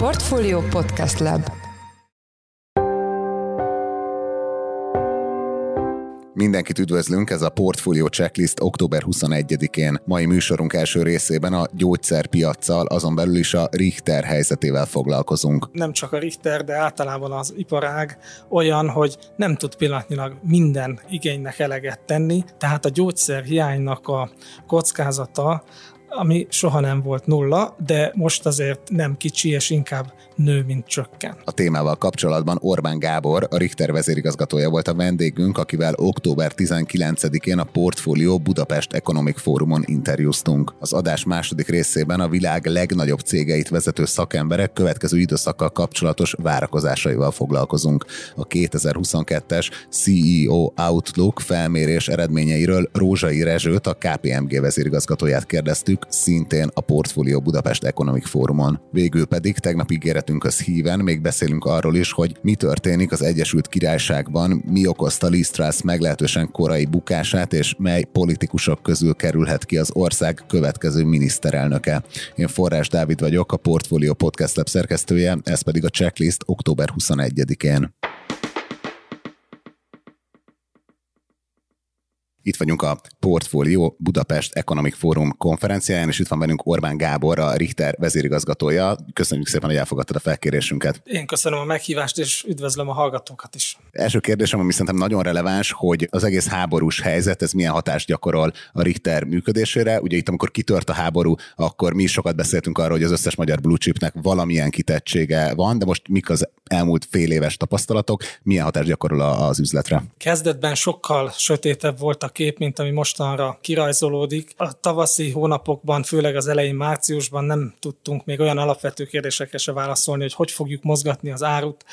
Portfolio Podcast Lab Mindenkit üdvözlünk, ez a Portfolio Checklist október 21-én. Mai műsorunk első részében a gyógyszerpiacsal, azon belül is a Richter helyzetével foglalkozunk. Nem csak a Richter, de általában az iparág olyan, hogy nem tud pillanatnyilag minden igénynek eleget tenni, tehát a gyógyszer hiánynak a kockázata ami soha nem volt nulla, de most azért nem kicsi, és inkább nő, mint csökken. A témával kapcsolatban Orbán Gábor, a Richter vezérigazgatója volt a vendégünk, akivel október 19-én a Portfolio Budapest Economic Forumon interjúztunk. Az adás második részében a világ legnagyobb cégeit vezető szakemberek következő időszakkal kapcsolatos várakozásaival foglalkozunk. A 2022-es CEO Outlook felmérés eredményeiről Rózsai Rezsőt, a KPMG vezérigazgatóját kérdeztük, szintén a Portfolio Budapest Economic Forumon. Végül pedig tegnap ígéretünkhöz híven még beszélünk arról is, hogy mi történik az Egyesült Királyságban, mi okozta Lee Strass meglehetősen korai bukását, és mely politikusok közül kerülhet ki az ország következő miniszterelnöke. Én Forrás Dávid vagyok, a Portfolio Podcast Lab szerkesztője, ez pedig a checklist október 21-én. Itt vagyunk a Portfolio Budapest Economic Forum konferenciáján, és itt van velünk Orbán Gábor, a Richter vezérigazgatója. Köszönjük szépen, hogy elfogadtad a felkérésünket. Én köszönöm a meghívást, és üdvözlöm a hallgatókat is. Első kérdésem, ami szerintem nagyon releváns, hogy az egész háborús helyzet, ez milyen hatást gyakorol a Richter működésére. Ugye itt, amikor kitört a háború, akkor mi is sokat beszéltünk arról, hogy az összes magyar blue chipnek valamilyen kitettsége van, de most mik az elmúlt fél éves tapasztalatok, milyen hatást gyakorol az üzletre? Kezdetben sokkal sötétebb volt a kép, mint ami mostanra kirajzolódik. A tavaszi hónapokban, főleg az elején márciusban nem tudtunk még olyan alapvető kérdésekre se válaszolni, hogy hogy fogjuk mozgatni az árut,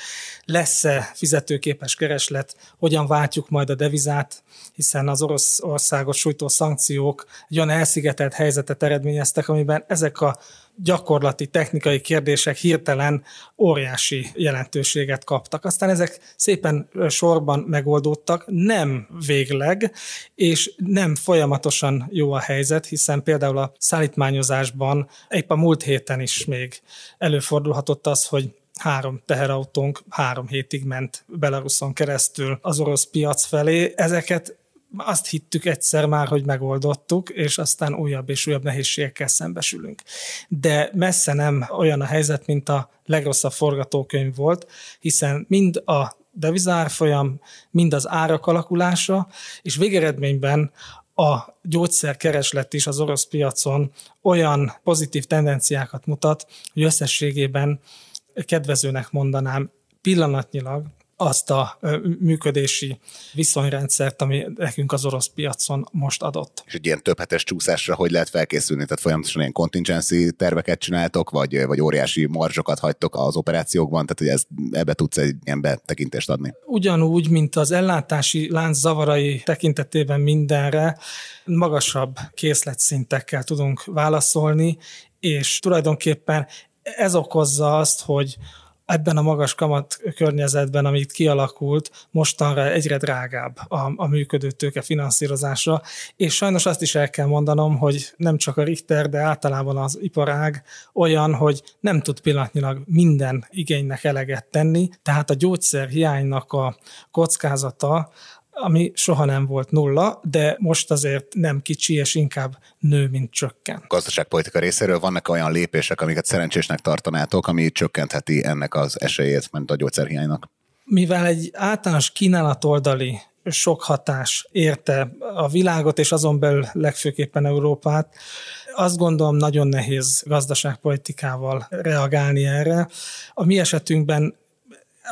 lesz-e fizetőképes kereslet, hogyan váltjuk majd a devizát, hiszen az orosz országot sújtó szankciók egy olyan elszigetelt helyzetet eredményeztek, amiben ezek a gyakorlati, technikai kérdések hirtelen óriási jelentőséget kaptak. Aztán ezek szépen sorban megoldódtak, nem végleg, és nem folyamatosan jó a helyzet, hiszen például a szállítmányozásban épp a múlt héten is még előfordulhatott az, hogy három teherautónk három hétig ment Belaruson keresztül az orosz piac felé. Ezeket azt hittük egyszer már, hogy megoldottuk, és aztán újabb és újabb nehézségekkel szembesülünk. De messze nem olyan a helyzet, mint a legrosszabb forgatókönyv volt, hiszen mind a devizárfolyam, mind az árak alakulása, és végeredményben a gyógyszerkereslet is az orosz piacon olyan pozitív tendenciákat mutat, hogy összességében kedvezőnek mondanám pillanatnyilag azt a működési viszonyrendszert, ami nekünk az orosz piacon most adott. És egy ilyen többhetes csúszásra hogy lehet felkészülni? Tehát folyamatosan ilyen contingency terveket csináltok, vagy, vagy óriási marzsokat hagytok az operációkban, tehát hogy ez, ebbe tudsz egy ilyen betekintést adni? Ugyanúgy, mint az ellátási lánc zavarai tekintetében mindenre, magasabb készletszintekkel tudunk válaszolni, és tulajdonképpen ez okozza azt, hogy ebben a magas kamat környezetben, amit kialakult, mostanra egyre drágább a, a működő tőke finanszírozása, és sajnos azt is el kell mondanom, hogy nem csak a Richter, de általában az iparág olyan, hogy nem tud pillanatnyilag minden igénynek eleget tenni, tehát a gyógyszer hiánynak a kockázata ami soha nem volt nulla, de most azért nem kicsi, és inkább nő, mint csökken. Gazdaságpolitika részéről vannak olyan lépések, amiket szerencsésnek tartanátok, ami csökkentheti ennek az esélyét, mint a gyógyszerhiánynak? Mivel egy általános kínálatoldali sok hatás érte a világot, és azon belül legfőképpen Európát, azt gondolom nagyon nehéz gazdaságpolitikával reagálni erre. A mi esetünkben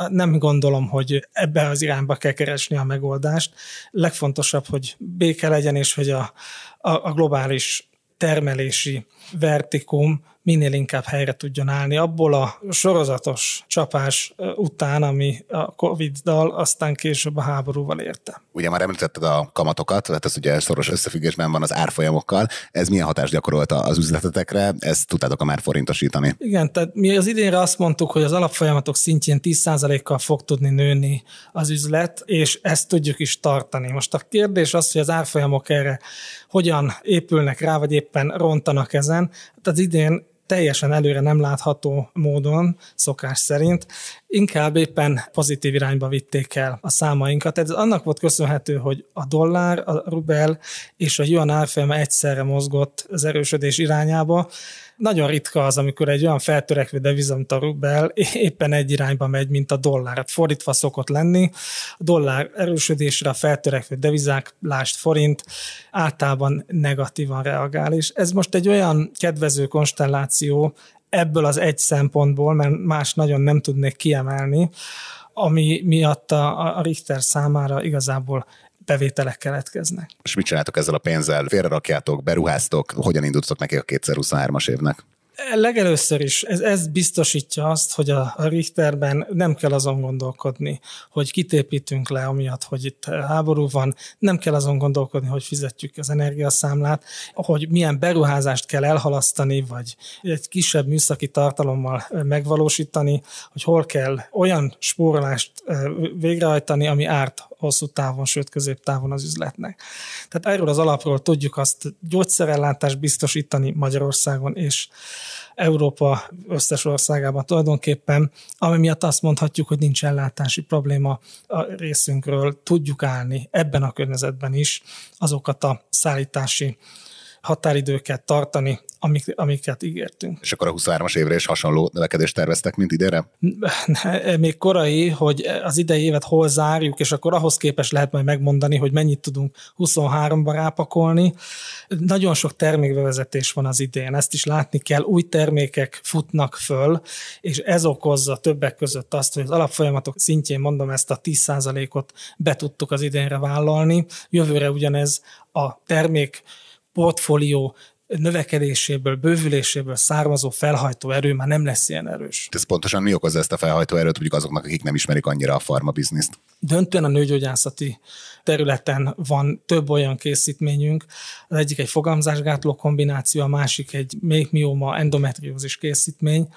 nem gondolom, hogy ebbe az irányba kell keresni a megoldást. Legfontosabb, hogy béke legyen, és hogy a, a, a globális termelési vertikum minél inkább helyre tudjon állni abból a sorozatos csapás után, ami a Covid-dal, aztán később a háborúval érte. Ugye már említetted a kamatokat, tehát ez ugye szoros összefüggésben van az árfolyamokkal. Ez milyen hatást gyakorolt az üzletetekre? Ezt tudtátok a már forintosítani? Igen, tehát mi az idénre azt mondtuk, hogy az alapfolyamatok szintjén 10%-kal fog tudni nőni az üzlet, és ezt tudjuk is tartani. Most a kérdés az, hogy az árfolyamok erre hogyan épülnek rá, vagy éppen rontanak ezen. Hát az idén teljesen előre nem látható módon, szokás szerint, inkább éppen pozitív irányba vitték el a számainkat. Ez annak volt köszönhető, hogy a dollár, a rubel és a yuan árfolyama egyszerre mozgott az erősödés irányába, nagyon ritka az, amikor egy olyan feltörekvő deviza, mint a rubel, éppen egy irányba megy, mint a dollár. Hát fordítva szokott lenni. A dollár erősödésre a feltörekvő devizák, lást forint, általában negatívan reagál. És ez most egy olyan kedvező konstelláció ebből az egy szempontból, mert más nagyon nem tudnék kiemelni, ami miatt a, a Richter számára igazából bevételek keletkeznek. És mit csináltok ezzel a pénzzel? Félrerakjátok, beruháztok, hogyan indultok neki a 2023-as évnek? Legelőször is ez, ez biztosítja azt, hogy a, Richterben nem kell azon gondolkodni, hogy kitépítünk le, amiatt, hogy itt háború van, nem kell azon gondolkodni, hogy fizetjük az energiaszámlát, hogy milyen beruházást kell elhalasztani, vagy egy kisebb műszaki tartalommal megvalósítani, hogy hol kell olyan spórolást végrehajtani, ami árt hosszú távon, sőt középtávon az üzletnek. Tehát erről az alapról tudjuk azt gyógyszerellátást biztosítani Magyarországon, és Európa összes országában tulajdonképpen, ami miatt azt mondhatjuk, hogy nincs ellátási probléma a részünkről, tudjuk állni ebben a környezetben is azokat a szállítási határidőket tartani, amik, amiket ígértünk. És akkor a 23-as évre is hasonló növekedést terveztek, mint idénre? Még korai, hogy az idei évet hol zárjuk, és akkor ahhoz képes lehet majd megmondani, hogy mennyit tudunk 23-ba rápakolni. Nagyon sok termékbevezetés van az idén, ezt is látni kell, új termékek futnak föl, és ez okozza többek között azt, hogy az alapfolyamatok szintjén mondom ezt a 10%-ot be tudtuk az idénre vállalni. Jövőre ugyanez a termék portfólió növekedéséből, bővüléséből származó felhajtó erő már nem lesz ilyen erős. Ez pontosan mi okozza ezt a felhajtó erőt, mondjuk azoknak, akik nem ismerik annyira a farma bizniszt? Döntően a nőgyógyászati területen van több olyan készítményünk. Az egyik egy fogamzásgátló kombináció, a másik egy méhmióma endometriózis készítmény,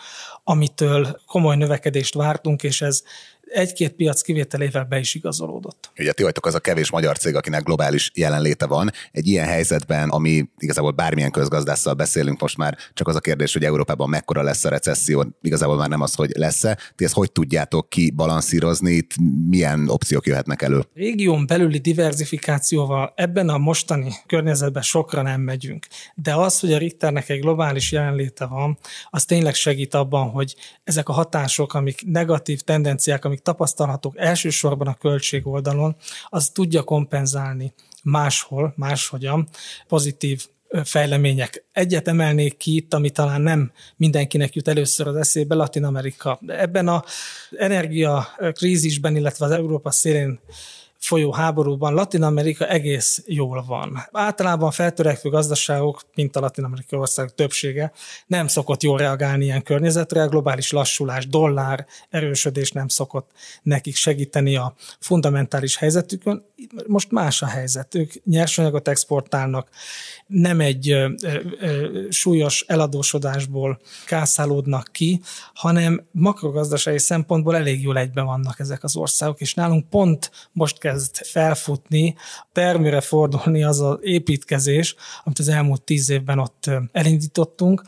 amitől komoly növekedést vártunk, és ez egy-két piac kivételével be is igazolódott. Ugye ti vagytok az a kevés magyar cég, akinek globális jelenléte van. Egy ilyen helyzetben, ami igazából bármilyen közgazdásszal beszélünk most már, csak az a kérdés, hogy Európában mekkora lesz a recesszió, igazából már nem az, hogy lesz-e. Ti ezt hogy tudjátok kibalanszírozni, itt milyen opciók jöhetnek elő? Régión belüli diversifikációval ebben a mostani környezetben sokra nem megyünk. De az, hogy a Richternek egy globális jelenléte van, az tényleg segít abban, hogy ezek a hatások, amik negatív tendenciák, amik amik tapasztalhatók elsősorban a költség oldalon, az tudja kompenzálni máshol, máshogyan pozitív fejlemények. Egyet emelnék ki itt, ami talán nem mindenkinek jut először az eszébe, Latin Amerika. Ebben a energia krízisben, illetve az Európa szélén folyó háborúban Latin Amerika egész jól van. Általában feltörekvő gazdaságok, mint a Latin Amerika ország többsége, nem szokott jól reagálni ilyen környezetre, a globális lassulás, dollár erősödés nem szokott nekik segíteni a fundamentális helyzetükön. Most más a helyzet. Ők nyersanyagot exportálnak, nem egy ö, ö, súlyos eladósodásból kászálódnak ki, hanem makrogazdasági szempontból elég jól egyben vannak ezek az országok, és nálunk pont most kezd felfutni, termőre fordulni az az építkezés, amit az elmúlt tíz évben ott elindítottunk,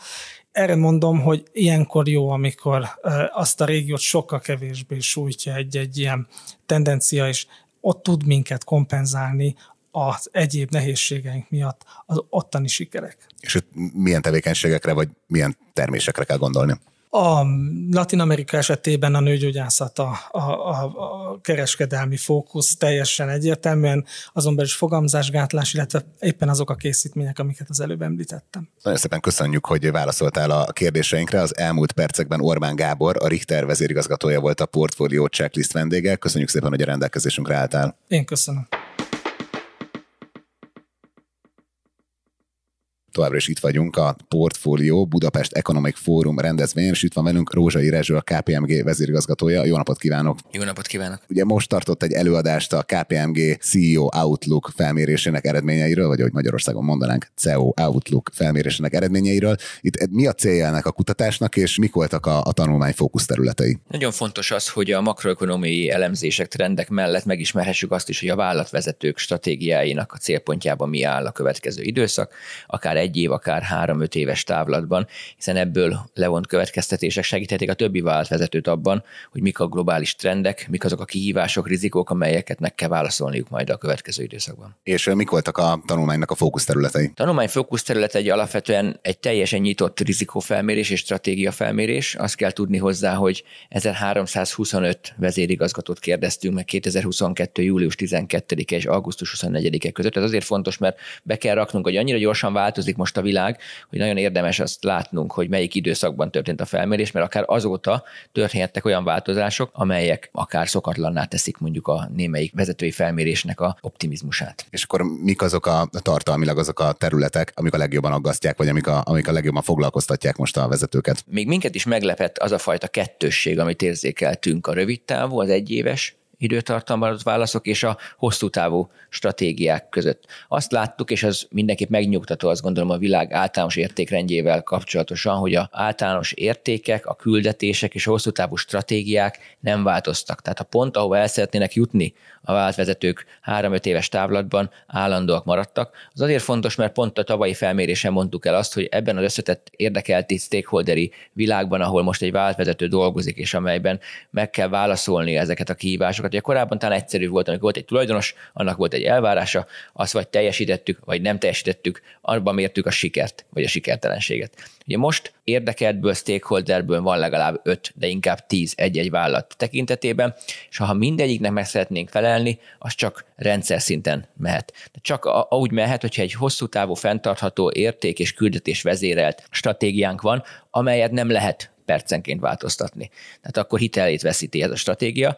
erre mondom, hogy ilyenkor jó, amikor azt a régiót sokkal kevésbé sújtja egy-egy ilyen tendencia, és ott tud minket kompenzálni az egyéb nehézségeink miatt az ottani sikerek. És milyen tevékenységekre vagy milyen termésekre kell gondolni? A Latin Amerika esetében a nőgyógyászat a, a, a, a kereskedelmi fókusz teljesen egyértelműen, azon belül is fogamzásgátlás, illetve éppen azok a készítmények, amiket az előbb említettem. Nagyon szépen köszönjük, hogy válaszoltál a kérdéseinkre. Az elmúlt percekben Orbán Gábor, a Richter vezérigazgatója volt a portfólió checklist vendége. Köszönjük szépen, hogy a rendelkezésünkre álltál. Én köszönöm. Továbbra is itt vagyunk a Portfolio Budapest Economic Forum rendezvényen, és itt van velünk Rózsai Rezső, a KPMG vezérigazgatója. Jó napot kívánok! Jó napot kívánok! Ugye most tartott egy előadást a KPMG CEO Outlook felmérésének eredményeiről, vagy ahogy Magyarországon mondanánk, CEO Outlook felmérésének eredményeiről. Itt mi a célja ennek a kutatásnak, és mik voltak a, a tanulmány fókuszterületei? Nagyon fontos az, hogy a makroekonomiai elemzések, trendek mellett megismerhessük azt is, hogy a vállalatvezetők stratégiáinak a célpontjában mi áll a következő időszak, akár egy év, akár három-öt éves távlatban, hiszen ebből levont következtetések segíthetik a többi vállalatvezetőt abban, hogy mik a globális trendek, mik azok a kihívások, rizikók, amelyeket meg kell válaszolniuk majd a következő időszakban. És mik voltak a tanulmánynak a fókuszterületei? A tanulmány fókuszterület egy alapvetően egy teljesen nyitott rizikófelmérés és stratégiafelmérés. Azt kell tudni hozzá, hogy 1325 vezérigazgatót kérdeztünk meg 2022. július 12 és augusztus 24-e között. Ez azért fontos, mert be kell raknunk, hogy annyira gyorsan változik most a világ, hogy nagyon érdemes azt látnunk, hogy melyik időszakban történt a felmérés, mert akár azóta történhettek olyan változások, amelyek akár szokatlanná teszik mondjuk a némelyik vezetői felmérésnek a optimizmusát. És akkor mik azok a tartalmilag azok a területek, amik a legjobban aggasztják, vagy amik a, amik a legjobban foglalkoztatják most a vezetőket? Még minket is meglepett az a fajta kettősség, amit érzékeltünk a rövid távú, az egyéves időtartamban adott válaszok és a hosszú távú stratégiák között. Azt láttuk, és ez mindenképp megnyugtató, azt gondolom a világ általános értékrendjével kapcsolatosan, hogy a általános értékek, a küldetések és a hosszú távú stratégiák nem változtak. Tehát a pont, ahova el szeretnének jutni a vállalatvezetők három-öt éves távlatban állandóak maradtak. Az azért fontos, mert pont a tavalyi felmérésen mondtuk el azt, hogy ebben az összetett érdekelti stakeholderi világban, ahol most egy vállalatvezető dolgozik, és amelyben meg kell válaszolni ezeket a kihívásokat. Ugye korábban talán egyszerű volt, amikor volt egy tulajdonos, annak volt egy elvárása, azt vagy teljesítettük, vagy nem teljesítettük, abban mértük a sikert, vagy a sikertelenséget. Ugye most érdekeltből, stakeholderből van legalább öt, de inkább tíz egy-egy vállalat tekintetében, és ha mindegyiknek meg szeretnénk felelni, az csak rendszer szinten mehet. De csak úgy mehet, hogyha egy hosszú távú fenntartható érték és küldetés vezérelt stratégiánk van, amelyet nem lehet percenként változtatni. Tehát akkor hitelét veszíti ez a stratégia,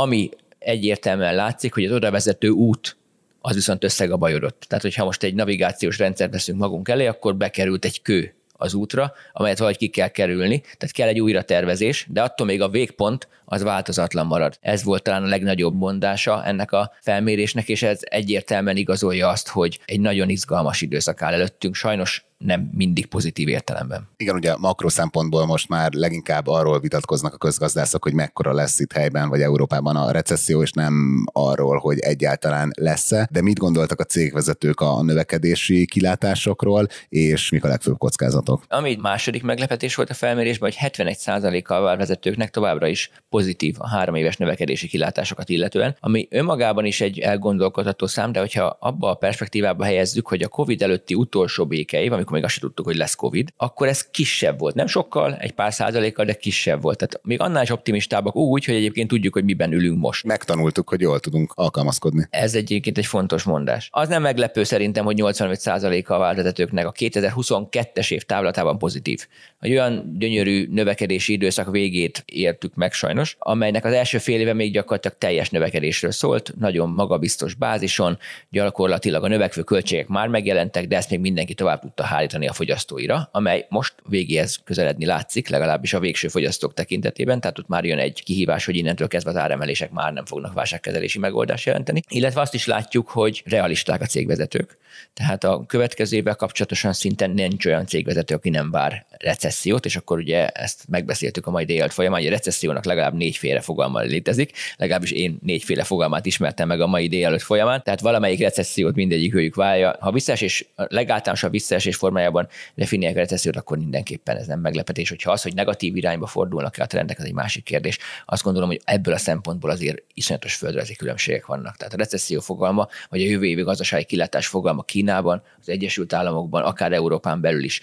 ami egyértelműen látszik, hogy az oda vezető út az viszont összegabajodott. Tehát, hogyha most egy navigációs rendszert veszünk magunk elé, akkor bekerült egy kő az útra, amelyet valahogy ki kell kerülni, tehát kell egy újra tervezés, de attól még a végpont az változatlan marad. Ez volt talán a legnagyobb mondása ennek a felmérésnek, és ez egyértelműen igazolja azt, hogy egy nagyon izgalmas időszak áll előttünk. Sajnos nem mindig pozitív értelemben. Igen, ugye makro szempontból most már leginkább arról vitatkoznak a közgazdászok, hogy mekkora lesz itt helyben vagy Európában a recesszió, és nem arról, hogy egyáltalán lesz-e. De mit gondoltak a cégvezetők a növekedési kilátásokról, és mik a legfőbb kockázatok? Ami második meglepetés volt a felmérésben, hogy 71%-kal a vezetőknek továbbra is pozitív a három éves növekedési kilátásokat illetően, ami önmagában is egy elgondolkodható szám, de hogyha abba a perspektívába helyezzük, hogy a COVID előtti utolsó békeév, amikor még azt sem tudtuk, hogy lesz COVID, akkor ez kisebb volt. Nem sokkal, egy pár százalékkal, de kisebb volt. Tehát még annál is optimistábbak úgy, hogy egyébként tudjuk, hogy miben ülünk most. Megtanultuk, hogy jól tudunk alkalmazkodni. Ez egyébként egy fontos mondás. Az nem meglepő szerintem, hogy 85%-a a változatőknek a 2022-es év távlatában pozitív. Egy olyan gyönyörű növekedési időszak végét értük meg sajnos, amelynek az első fél éve még gyakorlatilag teljes növekedésről szólt, nagyon magabiztos bázison, gyakorlatilag a növekvő költségek már megjelentek, de ezt még mindenki tovább tudta állítani a fogyasztóira, amely most végéhez közeledni látszik, legalábbis a végső fogyasztók tekintetében, tehát ott már jön egy kihívás, hogy innentől kezdve az áremelések már nem fognak válságkezelési megoldást jelenteni. Illetve azt is látjuk, hogy realisták a cégvezetők, tehát a következő évvel kapcsolatosan szinten nincs olyan cégvezető, aki nem vár recessziót, és akkor ugye ezt megbeszéltük a mai délelőtt folyamán, hogy a recessziónak legalább négyféle fogalma létezik, legalábbis én négyféle fogalmát ismertem meg a mai délelőtt folyamán, tehát valamelyik recessziót mindegyik őjük válja. Ha visszaesés, legáltalánosabb visszaesés formájában definiálják a recessziót, akkor mindenképpen ez nem meglepetés. Hogyha az, hogy negatív irányba fordulnak-e a trendek, az egy másik kérdés. Azt gondolom, hogy ebből a szempontból azért iszonyatos földrajzi különbségek vannak. Tehát a recesszió fogalma, vagy a jövő évi gazdasági kilátás fogalma Kínában, az Egyesült Államokban, akár Európán belül is,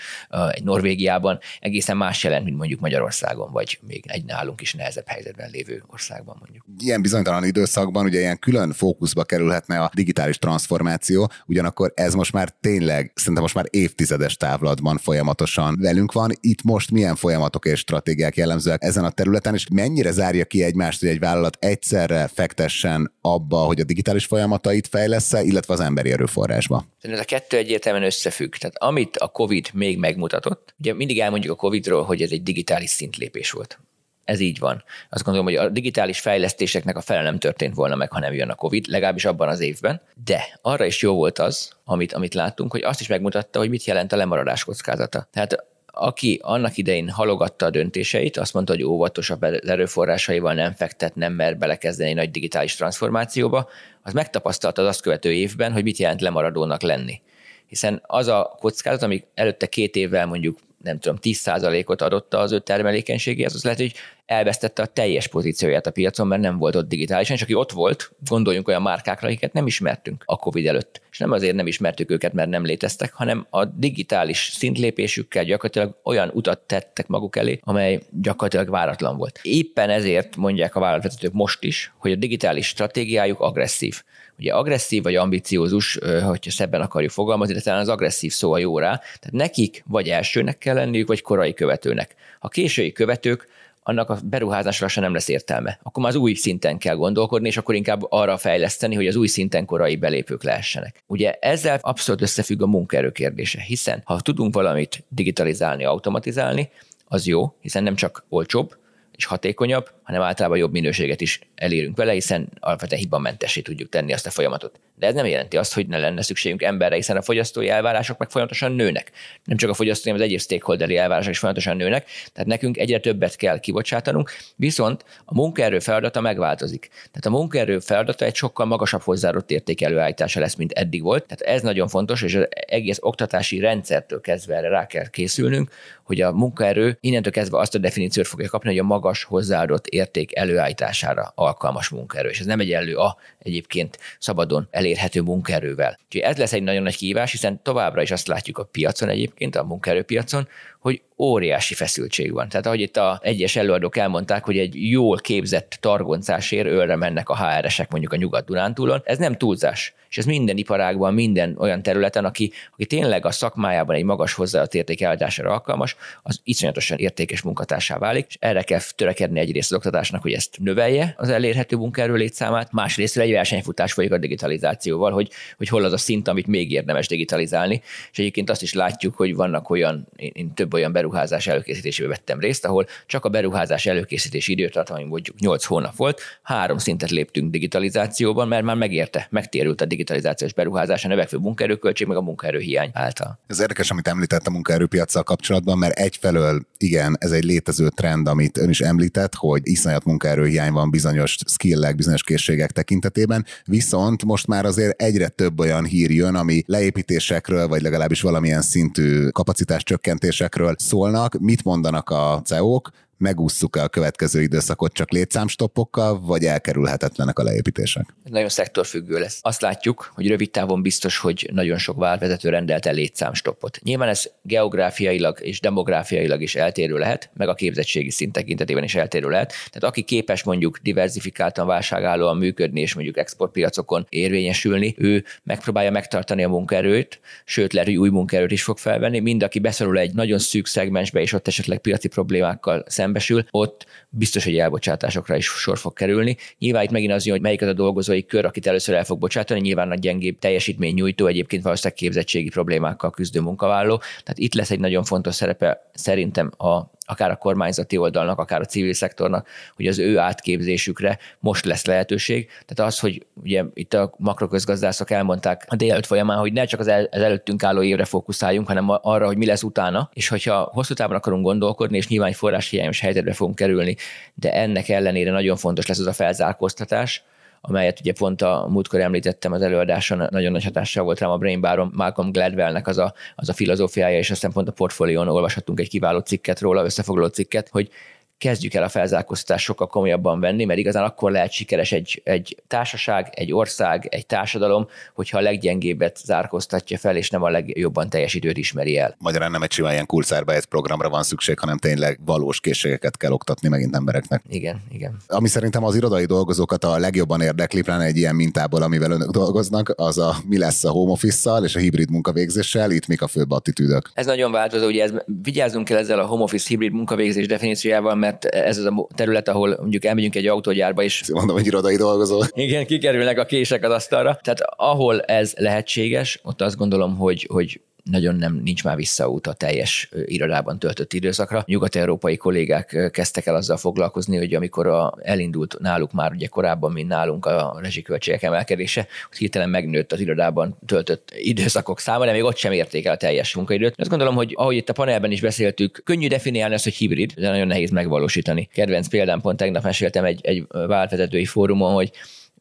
egy Norvégiában egészen más jelent, mint mondjuk Magyarországon, vagy még egy nálunk is nehezebb helyzetben lévő országban mondjuk. Ilyen bizonytalan időszakban ugye ilyen külön fókuszba kerülhetne a digitális transformáció, ugyanakkor ez most már tényleg, szerintem most már évtizedes távlatban folyamatosan velünk van. Itt most milyen folyamatok és stratégiák jellemzőek ezen a területen, és mennyire zárja ki egymást, hogy egy vállalat egyszerre fektessen abba, hogy a digitális folyamatait fejlesz illetve az emberi erőforrásba? Ez a kettő egyértelműen összefügg. Tehát amit a COVID még megmutatott, ugye mindig elmondjuk a COVID-ról, hogy ez egy digitális szintlépés volt. Ez így van. Azt gondolom, hogy a digitális fejlesztéseknek a fele nem történt volna meg, ha nem jön a COVID, legalábbis abban az évben. De arra is jó volt az, amit, amit láttunk, hogy azt is megmutatta, hogy mit jelent a lemaradás kockázata. Tehát aki annak idején halogatta a döntéseit, azt mondta, hogy óvatosabb erőforrásaival nem fektet, nem mer belekezdeni nagy digitális transformációba, az megtapasztalta az azt követő évben, hogy mit jelent lemaradónak lenni Hiszen az a kockázat, ami előtte két évvel mondjuk nem tudom, 10%-ot adott az ő termelékenységéhez, az lehet, hogy elvesztette a teljes pozícióját a piacon, mert nem volt ott digitálisan, és aki ott volt, gondoljunk olyan márkákra, akiket nem ismertünk a COVID előtt. És nem azért nem ismertük őket, mert nem léteztek, hanem a digitális szintlépésükkel gyakorlatilag olyan utat tettek maguk elé, amely gyakorlatilag váratlan volt. Éppen ezért mondják a vállalatvezetők most is, hogy a digitális stratégiájuk agresszív. Ugye agresszív vagy ambiciózus, hogyha szebben akarjuk fogalmazni, de talán az agresszív szó a jó rá. Tehát nekik vagy elsőnek kell lenniük, vagy korai követőnek. Ha késői követők, annak a beruházásra sem nem lesz értelme. Akkor már az új szinten kell gondolkodni, és akkor inkább arra fejleszteni, hogy az új szinten korai belépők lehessenek. Ugye ezzel abszolút összefügg a munkaerő kérdése, hiszen ha tudunk valamit digitalizálni, automatizálni, az jó, hiszen nem csak olcsóbb, és hatékonyabb, hanem általában jobb minőséget is elérünk vele, hiszen alapvetően hibamentessé tudjuk tenni azt a folyamatot. De ez nem jelenti azt, hogy ne lenne szükségünk emberre, hiszen a fogyasztói elvárások meg folyamatosan nőnek. Nem csak a fogyasztói, hanem az egyéb stakeholderi elvárások is folyamatosan nőnek, tehát nekünk egyre többet kell kibocsátanunk, viszont a munkaerő feladata megváltozik. Tehát a munkaerő feladata egy sokkal magasabb hozzáadott érték előállítása lesz, mint eddig volt. Tehát ez nagyon fontos, és az egész oktatási rendszertől kezdve erre rá kell készülnünk, hogy a munkaerő innentől kezdve azt a definíciót fogja kapni, hogy a magas hozzáadott érték előállítására alkalmas munkaerő. És ez nem egyenlő a egyébként szabadon elérhető munkaerővel. Úgyhogy ez lesz egy nagyon nagy kihívás, hiszen továbbra is azt látjuk a piacon egyébként, a munkaerőpiacon, hogy óriási feszültség van. Tehát ahogy itt a egyes előadók elmondták, hogy egy jól képzett targoncásért őre mennek a HR-esek mondjuk a Nyugat-Dunántúlon, ez nem túlzás. És ez minden iparágban, minden olyan területen, aki, aki tényleg a szakmájában egy magas hozzáadott érték eljárására alkalmas, az iszonyatosan értékes munkatársá válik, és erre kell törekedni egyrészt az oktatásnak, hogy ezt növelje az elérhető munkaerő létszámát, másrészt egy versenyfutás folyik a digitalizációval, hogy, hogy hol az a szint, amit még érdemes digitalizálni. És egyébként azt is látjuk, hogy vannak olyan, én több olyan beruházás előkészítésébe vettem részt, ahol csak a beruházás előkészítési időtartam, mondjuk 8 hónap volt, három szintet léptünk digitalizációban, mert már megérte, megtérült a digitalizációs beruházás, a növekvő munkaerőköltség, meg a munkaerőhiány által. Ez érdekes, amit említett a munkaerőpiacsal kapcsolatban, mert egyfelől igen, ez egy létező trend, amit ön is említett, hogy iszonyat munkaerőhiány van bizonyos skillek, bizonyos készségek tekintetében, viszont most már azért egyre több olyan hír jön, ami leépítésekről, vagy legalábbis valamilyen szintű kapacitás csökkentésekről szólnak. Mit mondanak a CEO-k? Megússzuk-e a következő időszakot csak létszámstoppokkal, vagy elkerülhetetlenek a leépítések? Nagyon szektorfüggő lesz. Azt látjuk, hogy rövid távon biztos, hogy nagyon sok válvezető rendelt el létszámstoppot. Nyilván ez geográfiailag és demográfiailag is eltérő lehet, meg a képzettségi szint tekintetében is eltérő lehet. Tehát aki képes mondjuk diversifikáltan válságállóan működni és mondjuk exportpiacokon érvényesülni, ő megpróbálja megtartani a munkaerőt, sőt lehet, hogy új munkaerőt is fog felvenni. Mind, aki beszorul egy nagyon szűk szegmensbe, és ott esetleg piaci problémákkal szem szembesül, ott biztos, hogy elbocsátásokra is sor fog kerülni. Nyilván itt megint az jön, hogy melyik az a dolgozói kör, akit először el fog bocsátani, nyilván a gyengébb teljesítmény nyújtó, egyébként valószínűleg képzettségi problémákkal küzdő munkavállaló. Tehát itt lesz egy nagyon fontos szerepe szerintem a akár a kormányzati oldalnak, akár a civil szektornak, hogy az ő átképzésükre most lesz lehetőség. Tehát az, hogy ugye itt a makroközgazdászok elmondták a délelőtt folyamán, hogy ne csak az, el, az előttünk álló évre fókuszáljunk, hanem arra, hogy mi lesz utána, és hogyha hosszú távon akarunk gondolkodni, és nyilván forráshiányos helyzetbe fogunk kerülni, de ennek ellenére nagyon fontos lesz az a felzárkóztatás, amelyet ugye pont a múltkor említettem az előadáson, nagyon nagy hatással volt rám a Brain Baron, Malcolm Gladwellnek az a, az a filozófiája, és aztán pont a portfólión olvashattunk egy kiváló cikket róla, összefoglaló cikket, hogy kezdjük el a felzárkóztatást sokkal komolyabban venni, mert igazán akkor lehet sikeres egy, egy társaság, egy ország, egy társadalom, hogyha a leggyengébbet zárkóztatja fel, és nem a legjobban teljesítőt ismeri el. Magyarán nem egy sima ilyen egy programra van szükség, hanem tényleg valós készségeket kell oktatni megint embereknek. Igen, igen. Ami szerintem az irodai dolgozókat a legjobban érdekli, pláne egy ilyen mintából, amivel önök dolgoznak, az a mi lesz a home office és a hibrid munkavégzéssel, itt mik a főbb attitűdök. Ez nagyon változó, ugye ez, vigyázzunk kell ezzel a home office hibrid munkavégzés definíciójával, mert ez az a terület, ahol mondjuk elmegyünk egy autógyárba is. Mondom, hogy irodai dolgozó. Igen, kikerülnek a kések az asztalra. Tehát ahol ez lehetséges, ott azt gondolom, hogy, hogy nagyon nem nincs már visszaút a teljes irodában töltött időszakra. Nyugat-európai kollégák kezdtek el azzal foglalkozni, hogy amikor a, elindult náluk már ugye korábban, mint nálunk a rezsiköltségek emelkedése, hogy hirtelen megnőtt az irodában töltött időszakok száma, de még ott sem érték el a teljes munkaidőt. Azt gondolom, hogy ahogy itt a panelben is beszéltük, könnyű definiálni azt, hogy hibrid, de nagyon nehéz megvalósítani. Kedvenc példám pont tegnap meséltem egy, egy váltvezetői fórumon, hogy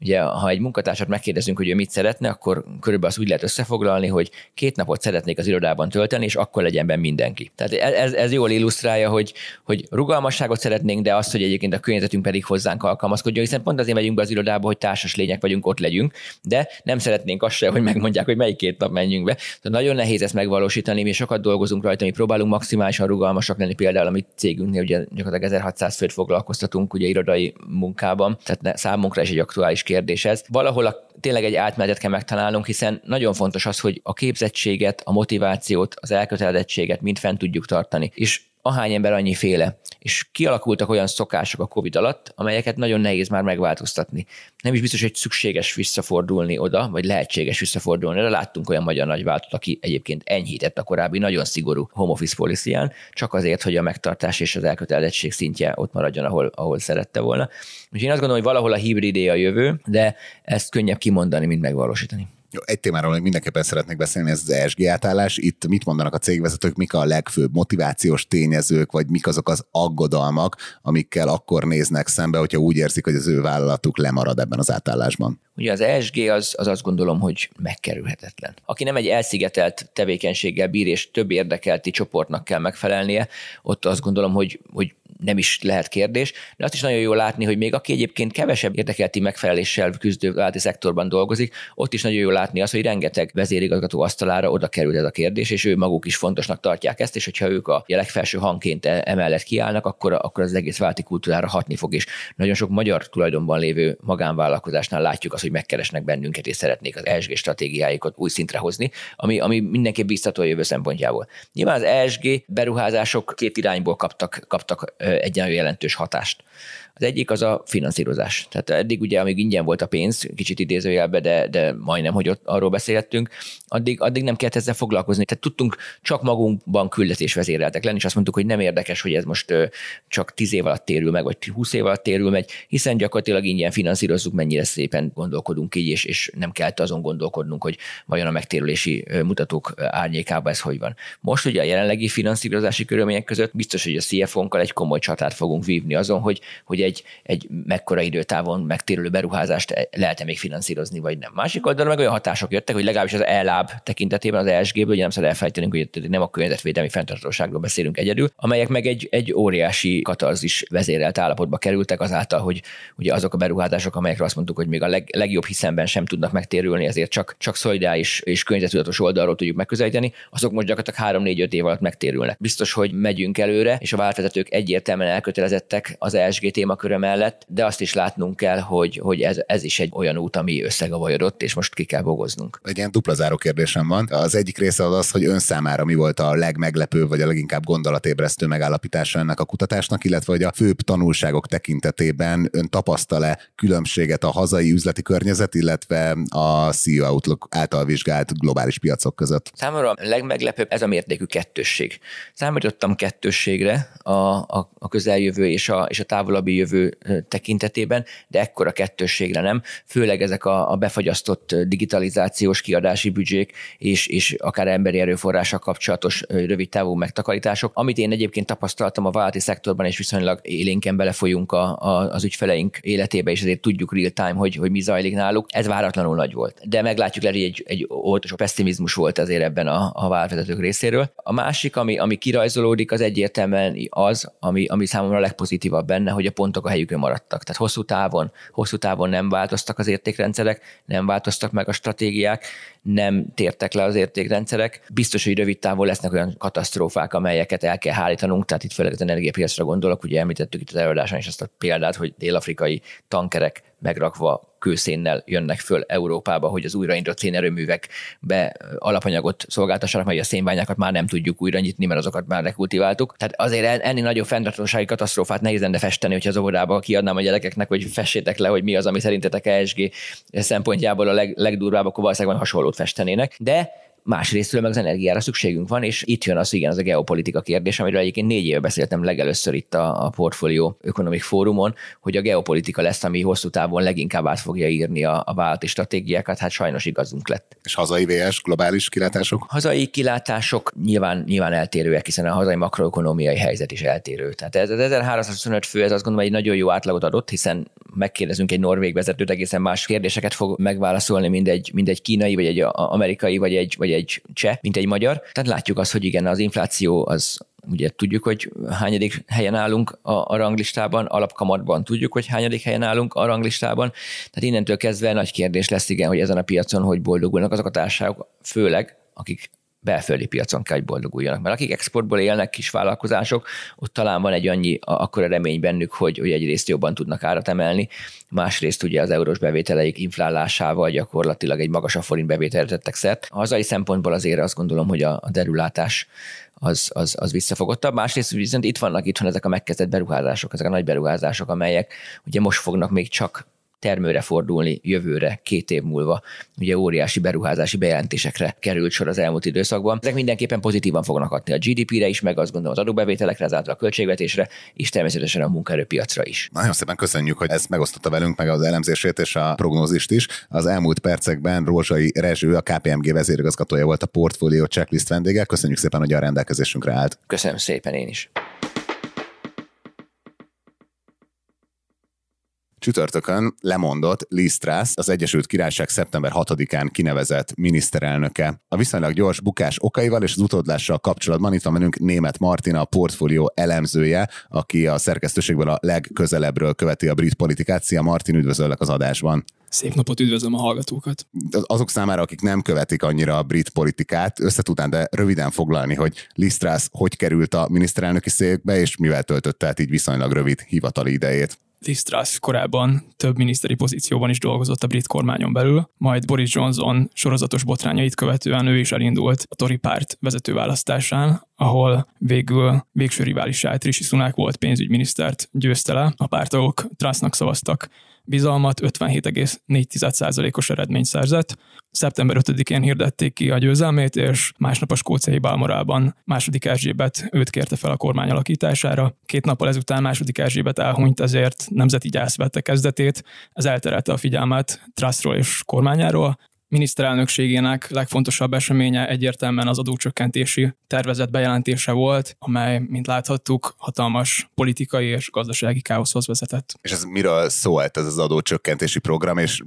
Ugye, ha egy munkatársat megkérdezünk, hogy ő mit szeretne, akkor körülbelül azt úgy lehet összefoglalni, hogy két napot szeretnék az irodában tölteni, és akkor legyen benne mindenki. Tehát ez, ez jól illusztrálja, hogy, hogy rugalmasságot szeretnénk, de azt, hogy egyébként a környezetünk pedig hozzánk alkalmazkodjon, hiszen pont azért megyünk be az irodába, hogy társas lények vagyunk, ott legyünk, de nem szeretnénk azt se, hogy megmondják, hogy melyik két nap menjünk be. Tehát nagyon nehéz ezt megvalósítani, mi sokat dolgozunk rajta, mi próbálunk maximálisan rugalmasak lenni, például a mi cégünknél ugye gyakorlatilag 1600 főt foglalkoztatunk ugye irodai munkában, tehát számunkra is egy aktuális kérdés ez. Valahol a tényleg egy átmenetet kell megtalálnunk, hiszen nagyon fontos az, hogy a képzettséget, a motivációt, az elkötelezettséget mind fent tudjuk tartani. És ahány ember annyi féle. És kialakultak olyan szokások a COVID alatt, amelyeket nagyon nehéz már megváltoztatni. Nem is biztos, hogy szükséges visszafordulni oda, vagy lehetséges visszafordulni oda. Láttunk olyan magyar nagyváltót, aki egyébként enyhített a korábbi nagyon szigorú home office policy csak azért, hogy a megtartás és az elkötelezettség szintje ott maradjon, ahol, ahol szerette volna. És én azt gondolom, hogy valahol a hibridé a jövő, de ezt könnyebb kimondani, mint megvalósítani. Jó, egy témáról még mindenképpen szeretnék beszélni, ez az ESG átállás. Itt mit mondanak a cégvezetők, mik a legfőbb motivációs tényezők, vagy mik azok az aggodalmak, amikkel akkor néznek szembe, hogyha úgy érzik, hogy az ő vállalatuk lemarad ebben az átállásban? Ugye az ESG az, az azt gondolom, hogy megkerülhetetlen. Aki nem egy elszigetelt tevékenységgel bír, és több érdekelti csoportnak kell megfelelnie, ott azt gondolom, hogy, hogy nem is lehet kérdés, de azt is nagyon jó látni, hogy még aki egyébként kevesebb érdekelti megfeleléssel küzdő vállalati szektorban dolgozik, ott is nagyon jó látni azt, hogy rengeteg vezérigazgató asztalára oda kerül ez a kérdés, és ő maguk is fontosnak tartják ezt, és hogyha ők a legfelső hangként e- emellett kiállnak, akkor, akkor az egész vállalati kultúrára hatni fog, és nagyon sok magyar tulajdonban lévő magánvállalkozásnál látjuk azt, hogy megkeresnek bennünket, és szeretnék az ESG stratégiáikat új szintre hozni, ami, ami mindenképp biztató a jövő szempontjából. Nyilván az ESG beruházások két irányból kaptak, kaptak egyenlő jelentős hatást. Az egyik az a finanszírozás. Tehát eddig ugye, amíg ingyen volt a pénz, kicsit idézőjelbe, de, de majdnem, hogy ott arról beszélhettünk, addig, addig nem kellett ezzel foglalkozni. Tehát tudtunk csak magunkban küldetésvezéreltek lenni, és azt mondtuk, hogy nem érdekes, hogy ez most csak 10 év alatt térül meg, vagy 20 év alatt térül meg, hiszen gyakorlatilag ingyen finanszírozzuk, mennyire szépen gondolkodunk így, és, és nem kellett azon gondolkodnunk, hogy vajon a megtérülési mutatók árnyékában ez hogy van. Most ugye a jelenlegi finanszírozási körülmények között biztos, hogy a CFO-nkkal egy komoly csatát fogunk vívni azon, hogy, hogy egy, egy mekkora időtávon megtérülő beruházást lehet-e még finanszírozni, vagy nem. Másik oldalon meg olyan hatások jöttek, hogy legalábbis az ELAB tekintetében az ESG-ből, ugye nem szabad elfelejtenünk, hogy nem a környezetvédelmi fenntartóságról beszélünk egyedül, amelyek meg egy, egy óriási katarzis vezérelt állapotba kerültek azáltal, hogy ugye azok a beruházások, amelyekre azt mondtuk, hogy még a leg, legjobb hiszemben sem tudnak megtérülni, ezért csak, csak szolidáris és környezettudatos oldalról tudjuk megközelíteni, azok most gyakorlatilag 3-4-5 év alatt megtérülnek. Biztos, hogy megyünk előre, és a váltvezetők egyértelműen elkötelezettek az ESG témaköre mellett, de azt is látnunk kell, hogy, hogy ez, ez is egy olyan út, ami összegavajodott, és most ki kell bogoznunk. Egy ilyen dupla záró kérdésem van. Az egyik része az az, hogy ön számára mi volt a legmeglepőbb, vagy a leginkább gondolatébresztő megállapítása ennek a kutatásnak, illetve hogy a főbb tanulságok tekintetében ön tapasztal-e különbséget a hazai üzleti környezet, illetve a CEO Outlook által vizsgált globális piacok között? Számomra a legmeglepőbb ez a mértékű kettősség. Számítottam kettősségre a, a, a közeljövő és a, és a távolabbi jövő tekintetében, de ekkora kettősségre nem. Főleg ezek a, a befagyasztott digitalizációs kiadási büdzsék és, és akár emberi erőforrással kapcsolatos rövid távú megtakarítások, amit én egyébként tapasztaltam a vállalati szektorban, és viszonylag élénken belefolyunk a, a, az ügyfeleink életébe, és ezért tudjuk real time, hogy, hogy mi zajlik náluk. Ez váratlanul nagy volt. De meglátjuk, lehet, hogy egy, egy óvatos pessimizmus volt azért ebben a, a vállalvezetők részéről. A másik, ami, ami kirajzolódik, az egyértelműen az, ami, ami számomra a legpozitívabb benne, hogy a pontok a helyükön maradtak. Tehát hosszú távon, hosszú távon nem változtak az értékrendszerek, nem változtak meg a stratégiák, nem tértek le az értékrendszerek. Biztos, hogy rövid távon lesznek olyan katasztrófák, amelyeket el kell hálítanunk, tehát itt főleg az energiapiacra gondolok, ugye említettük itt az előadáson is azt a példát, hogy dél-afrikai tankerek megrakva kőszénnel jönnek föl Európába, hogy az újraindított szénerőművekbe alapanyagot szolgáltassanak, mert a szénbányákat már nem tudjuk újra nyitni, mert azokat már rekultiváltuk. Tehát azért ennél nagyobb fenntartósági katasztrófát nehéz lenne festeni, hogyha az óvodába kiadnám a gyerekeknek, hogy fessétek le, hogy mi az, ami szerintetek ESG szempontjából a leg, legdurvább, akkor valószínűleg hasonlót festenének. De másrésztről meg az energiára szükségünk van, és itt jön az, igen, az a geopolitika kérdés, amiről egyébként négy éve beszéltem legelőször itt a, a Portfolio Economic Fórumon, hogy a geopolitika lesz, ami hosszú távon leginkább át fogja írni a, a vállalati stratégiákat, hát sajnos igazunk lett. És hazai VS globális kilátások? Hazai kilátások nyilván, nyilván eltérőek, hiszen a hazai makroökonomiai helyzet is eltérő. Tehát ez az 1325 fő, ez azt gondolom egy nagyon jó átlagot adott, hiszen megkérdezünk egy norvég vezetőt, egészen más kérdéseket fog megválaszolni, mint egy, mint egy kínai, vagy egy amerikai, vagy egy, vagy egy cseh, mint egy magyar. Tehát látjuk azt, hogy igen, az infláció az ugye tudjuk, hogy hányadik helyen állunk a, a ranglistában, alapkamatban tudjuk, hogy hányadik helyen állunk a ranglistában, tehát innentől kezdve nagy kérdés lesz, igen, hogy ezen a piacon hogy boldogulnak azok a társaságok, főleg akik belföldi piacon kell, hogy boldoguljanak. Mert akik exportból élnek, kis vállalkozások, ott talán van egy annyi akkora remény bennük, hogy, hogy egyrészt jobban tudnak árat emelni, másrészt ugye az eurós bevételeik inflálásával gyakorlatilag egy magasabb forint bevételt tettek szert. A hazai szempontból azért azt gondolom, hogy a, a derülátás az, az, az visszafogottabb. Másrészt viszont itt vannak itthon ezek a megkezdett beruházások, ezek a nagy beruházások, amelyek ugye most fognak még csak termőre fordulni jövőre, két év múlva. Ugye óriási beruházási bejelentésekre került sor az elmúlt időszakban. Ezek mindenképpen pozitívan fognak hatni a GDP-re is, meg azt gondolom az adóbevételekre, ezáltal a költségvetésre, és természetesen a munkaerőpiacra is. Nagyon szépen köszönjük, hogy ezt megosztotta velünk, meg az elemzését és a prognózist is. Az elmúlt percekben Rózsai Rezső, a KPMG vezérigazgatója volt a portfólió checklist vendége. Köszönjük szépen, hogy a rendelkezésünkre állt. Köszönöm szépen én is. Csütörtökön lemondott Liz Truss, az Egyesült Királyság szeptember 6-án kinevezett miniszterelnöke. A viszonylag gyors bukás okaival és az utódlással kapcsolatban itt van velünk német Martina, a portfólió elemzője, aki a szerkesztőségből a legközelebbről követi a brit politikát. Szia Martin, üdvözöllek az adásban. Szép napot, üdvözlöm a hallgatókat. Azok számára, akik nem követik annyira a brit politikát, összetudnám, de röviden foglalni, hogy Liz Truss hogy került a miniszterelnöki székbe, és mivel töltötte át így viszonylag rövid hivatali idejét. Liz korábban több miniszteri pozícióban is dolgozott a brit kormányon belül, majd Boris Johnson sorozatos botrányait követően ő is elindult a Tory párt vezetőválasztásán, ahol végül végső riválisát Rishi Sunak volt pénzügyminisztert győzte le. A pártagok Trussnak szavaztak bizalmat 57,4%-os eredményt szerzett. Szeptember 5-én hirdették ki a győzelmét, és másnap a skóciai Balmorában második Erzsébet őt kérte fel a kormány alakítására. Két nappal ezután második Erzsébet elhunyt, ezért nemzeti gyász vette kezdetét. Ez elterelte a figyelmet Trussról és kormányáról miniszterelnökségének legfontosabb eseménye egyértelműen az adócsökkentési tervezet bejelentése volt, amely, mint láthattuk, hatalmas politikai és gazdasági káoszhoz vezetett. És ez miről szólt ez az adócsökkentési program, és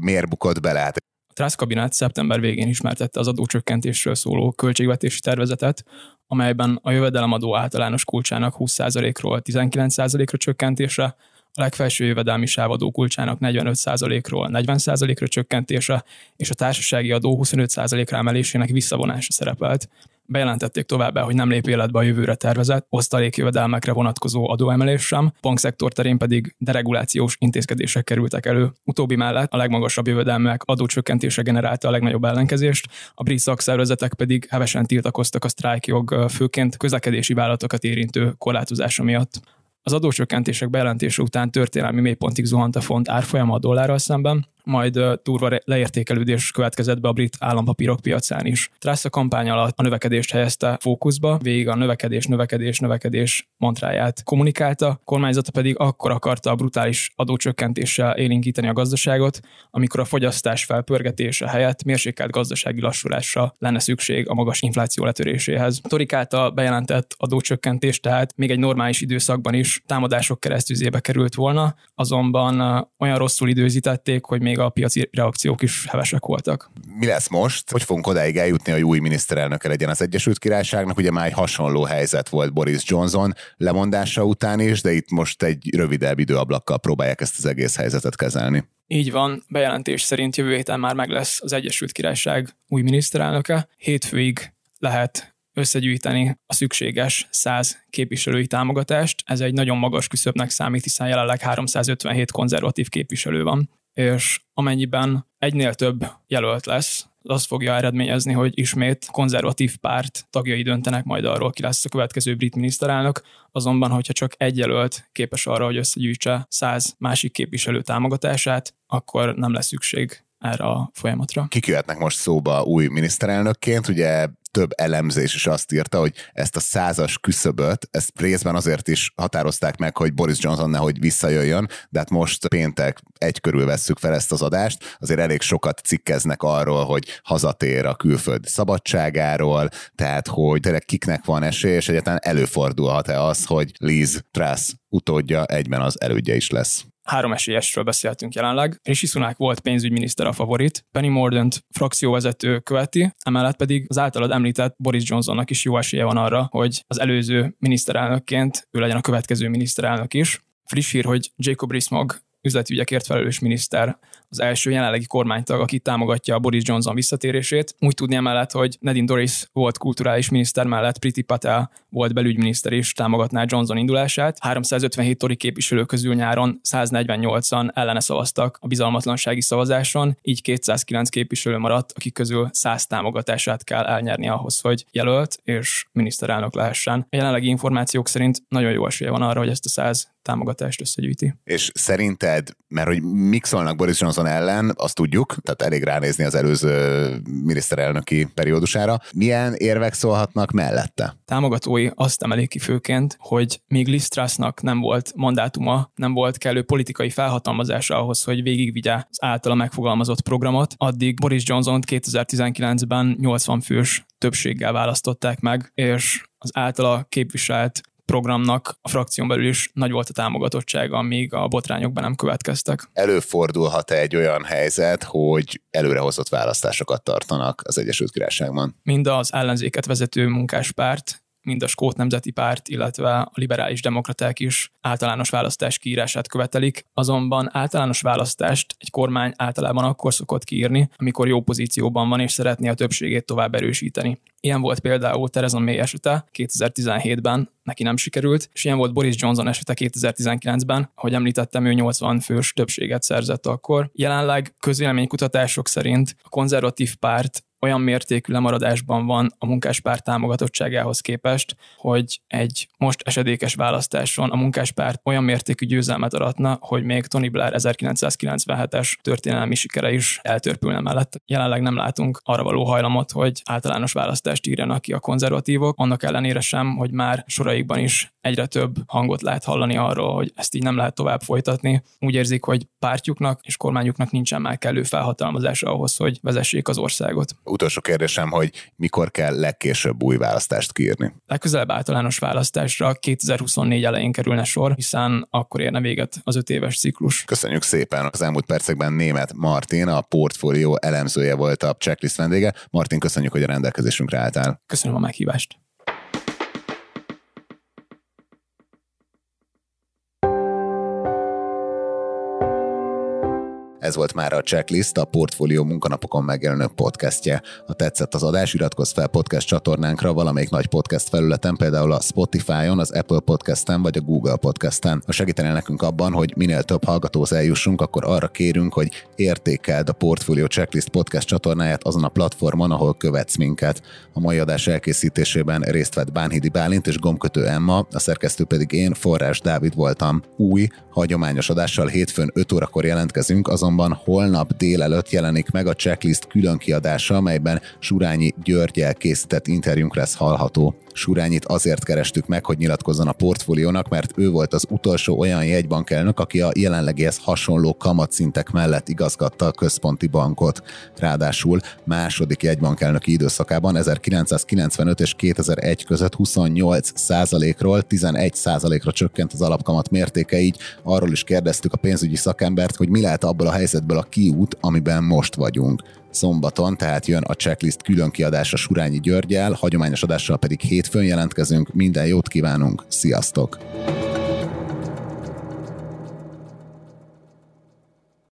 miért bukott bele? Hát a Trász kabinet szeptember végén ismertette az adócsökkentésről szóló költségvetési tervezetet, amelyben a jövedelemadó általános kulcsának 20%-ról 19%-ra csökkentése, a legfelső jövedelmi sávadó kulcsának 45%-ról 40%-ra csökkentése és a társasági adó 25%-ra emelésének visszavonása szerepelt. Bejelentették továbbá, hogy nem lép életbe a jövőre tervezett osztalékjövedelmekre vonatkozó adóemelés sem, bankszektor terén pedig deregulációs intézkedések kerültek elő. Utóbbi mellett a legmagasabb jövedelmek adócsökkentése generálta a legnagyobb ellenkezést, a brit szakszervezetek pedig hevesen tiltakoztak a sztrájkjog főként közlekedési vállalatokat érintő korlátozása miatt. Az adócsökkentések bejelentése után történelmi mélypontig zuhant a font árfolyama a dollárral szemben, majd durva leértékelődés következett be a brit állampapírok piacán is. Truss a kampány alatt a növekedést helyezte fókuszba, végig a növekedés, növekedés, növekedés mantráját kommunikálta, kormányzata pedig akkor akarta a brutális adócsökkentéssel élinkíteni a gazdaságot, amikor a fogyasztás felpörgetése helyett mérsékelt gazdasági lassulásra lenne szükség a magas infláció letöréséhez. Torik által bejelentett adócsökkentés tehát még egy normális időszakban is támadások keresztüzébe került volna, azonban olyan rosszul időzítették, hogy még még a piaci reakciók is hevesek voltak. Mi lesz most? Hogy fogunk odáig eljutni, hogy új miniszterelnöke legyen az Egyesült Királyságnak? Ugye már egy hasonló helyzet volt Boris Johnson lemondása után is, de itt most egy rövidebb időablakkal próbálják ezt az egész helyzetet kezelni. Így van, bejelentés szerint jövő héten már meg lesz az Egyesült Királyság új miniszterelnöke. Hétfőig lehet összegyűjteni a szükséges 100 képviselői támogatást. Ez egy nagyon magas küszöbnek számít, hiszen jelenleg 357 konzervatív képviselő van és amennyiben egynél több jelölt lesz, az fogja eredményezni, hogy ismét konzervatív párt tagjai döntenek majd arról, ki lesz a következő brit miniszterelnök, azonban, hogyha csak egy jelölt képes arra, hogy összegyűjtse száz másik képviselő támogatását, akkor nem lesz szükség erre a folyamatra. Kik jöhetnek most szóba új miniszterelnökként? Ugye több elemzés is azt írta, hogy ezt a százas küszöböt, ezt részben azért is határozták meg, hogy Boris Johnson nehogy visszajöjjön, de hát most péntek egy körül vesszük fel ezt az adást, azért elég sokat cikkeznek arról, hogy hazatér a külföld szabadságáról, tehát hogy tényleg kiknek van esély, és egyáltalán előfordulhat-e az, hogy Liz Truss utódja egyben az elődje is lesz. Három esélyesről beszéltünk jelenleg. Rishi Sunak volt pénzügyminiszter a favorit, Penny Mordaunt frakcióvezető követi, emellett pedig az általad említett Boris Johnsonnak is jó esélye van arra, hogy az előző miniszterelnökként ő legyen a következő miniszterelnök is. Friss hír, hogy Jacob Rees-Mogg üzletügyekért felelős miniszter az első jelenlegi kormánytag, aki támogatja a Boris Johnson visszatérését. Úgy tudni emellett, hogy Nadine Doris volt kulturális miniszter mellett, Priti Patel volt belügyminiszter is támogatná Johnson indulását. 357 tori képviselő közül nyáron 148-an ellene szavaztak a bizalmatlansági szavazáson, így 209 képviselő maradt, akik közül 100 támogatását kell elnyerni ahhoz, hogy jelölt és miniszterelnök lehessen. A jelenlegi információk szerint nagyon jó esélye van arra, hogy ezt a 100 támogatást összegyűjti. És szerinted, mert hogy mik szólnak Boris Johnson ellen, azt tudjuk, tehát elég ránézni az előző miniszterelnöki periódusára. Milyen érvek szólhatnak mellette? Támogatói azt emelik ki főként, hogy még Liz Trussnak nem volt mandátuma, nem volt kellő politikai felhatalmazása ahhoz, hogy végigvigye az általa megfogalmazott programot, addig Boris Johnson 2019-ben 80 fős többséggel választották meg, és az általa képviselt programnak a frakción belül is nagy volt a támogatottsága, amíg a botrányokban nem következtek. Előfordulhat -e egy olyan helyzet, hogy előrehozott választásokat tartanak az Egyesült Királyságban? Mind az ellenzéket vezető munkáspárt, mind a Skót Nemzeti Párt, illetve a liberális demokraták is általános választás kiírását követelik, azonban általános választást egy kormány általában akkor szokott kiírni, amikor jó pozícióban van és szeretné a többségét tovább erősíteni. Ilyen volt például Theresa May esete 2017-ben, neki nem sikerült, és ilyen volt Boris Johnson esete 2019-ben, hogy említettem, ő 80 fős többséget szerzett akkor. Jelenleg közvéleménykutatások szerint a konzervatív párt olyan mértékű lemaradásban van a munkáspárt támogatottságához képest, hogy egy most esedékes választáson a munkáspárt olyan mértékű győzelmet aratna, hogy még Tony Blair 1997-es történelmi sikere is eltörpülne mellett. Jelenleg nem látunk arra való hajlamot, hogy általános választást írjanak ki a konzervatívok, annak ellenére sem, hogy már soraikban is egyre több hangot lehet hallani arról, hogy ezt így nem lehet tovább folytatni. Úgy érzik, hogy pártjuknak és kormányuknak nincsen már kellő felhatalmazása ahhoz, hogy vezessék az országot. Utolsó kérdésem, hogy mikor kell legkésőbb új választást kiírni? Legközelebb általános választásra 2024 elején kerülne sor, hiszen akkor érne véget az öt éves ciklus. Köszönjük szépen! Az elmúlt percekben német Martin, a portfólió elemzője volt a checklist vendége. Martin, köszönjük, hogy a rendelkezésünkre álltál. Köszönöm a meghívást. Ez volt már a Checklist, a Portfólió munkanapokon megjelenő podcastje. Ha tetszett az adás, iratkozz fel podcast csatornánkra valamelyik nagy podcast felületen, például a Spotify-on, az Apple Podcast-en vagy a Google Podcast-en. Ha segítenél nekünk abban, hogy minél több hallgatóhoz eljussunk, akkor arra kérünk, hogy értékeld a Portfólió Checklist podcast csatornáját azon a platformon, ahol követsz minket. A mai adás elkészítésében részt vett Bánhidi Bálint és Gomkötő Emma, a szerkesztő pedig én, Forrás Dávid voltam. Új, hagyományos adással hétfőn 5 órakor jelentkezünk, azon azonban holnap délelőtt jelenik meg a checklist külön kiadása, amelyben Surányi Györgyel készített interjúnk lesz hallható. Surányit azért kerestük meg, hogy nyilatkozzon a portfóliónak, mert ő volt az utolsó olyan jegybankelnök, aki a jelenlegihez hasonló kamatszintek mellett igazgatta a központi bankot. Ráadásul második jegybankelnöki időszakában 1995 és 2001 között 28 ról 11 ra csökkent az alapkamat mértéke, így arról is kérdeztük a pénzügyi szakembert, hogy mi lehet abból a helyzetből a kiút, amiben most vagyunk szombaton, tehát jön a checklist külön kiadása Surányi Györgyel, hagyományos adással pedig hétfőn jelentkezünk. Minden jót kívánunk, sziasztok!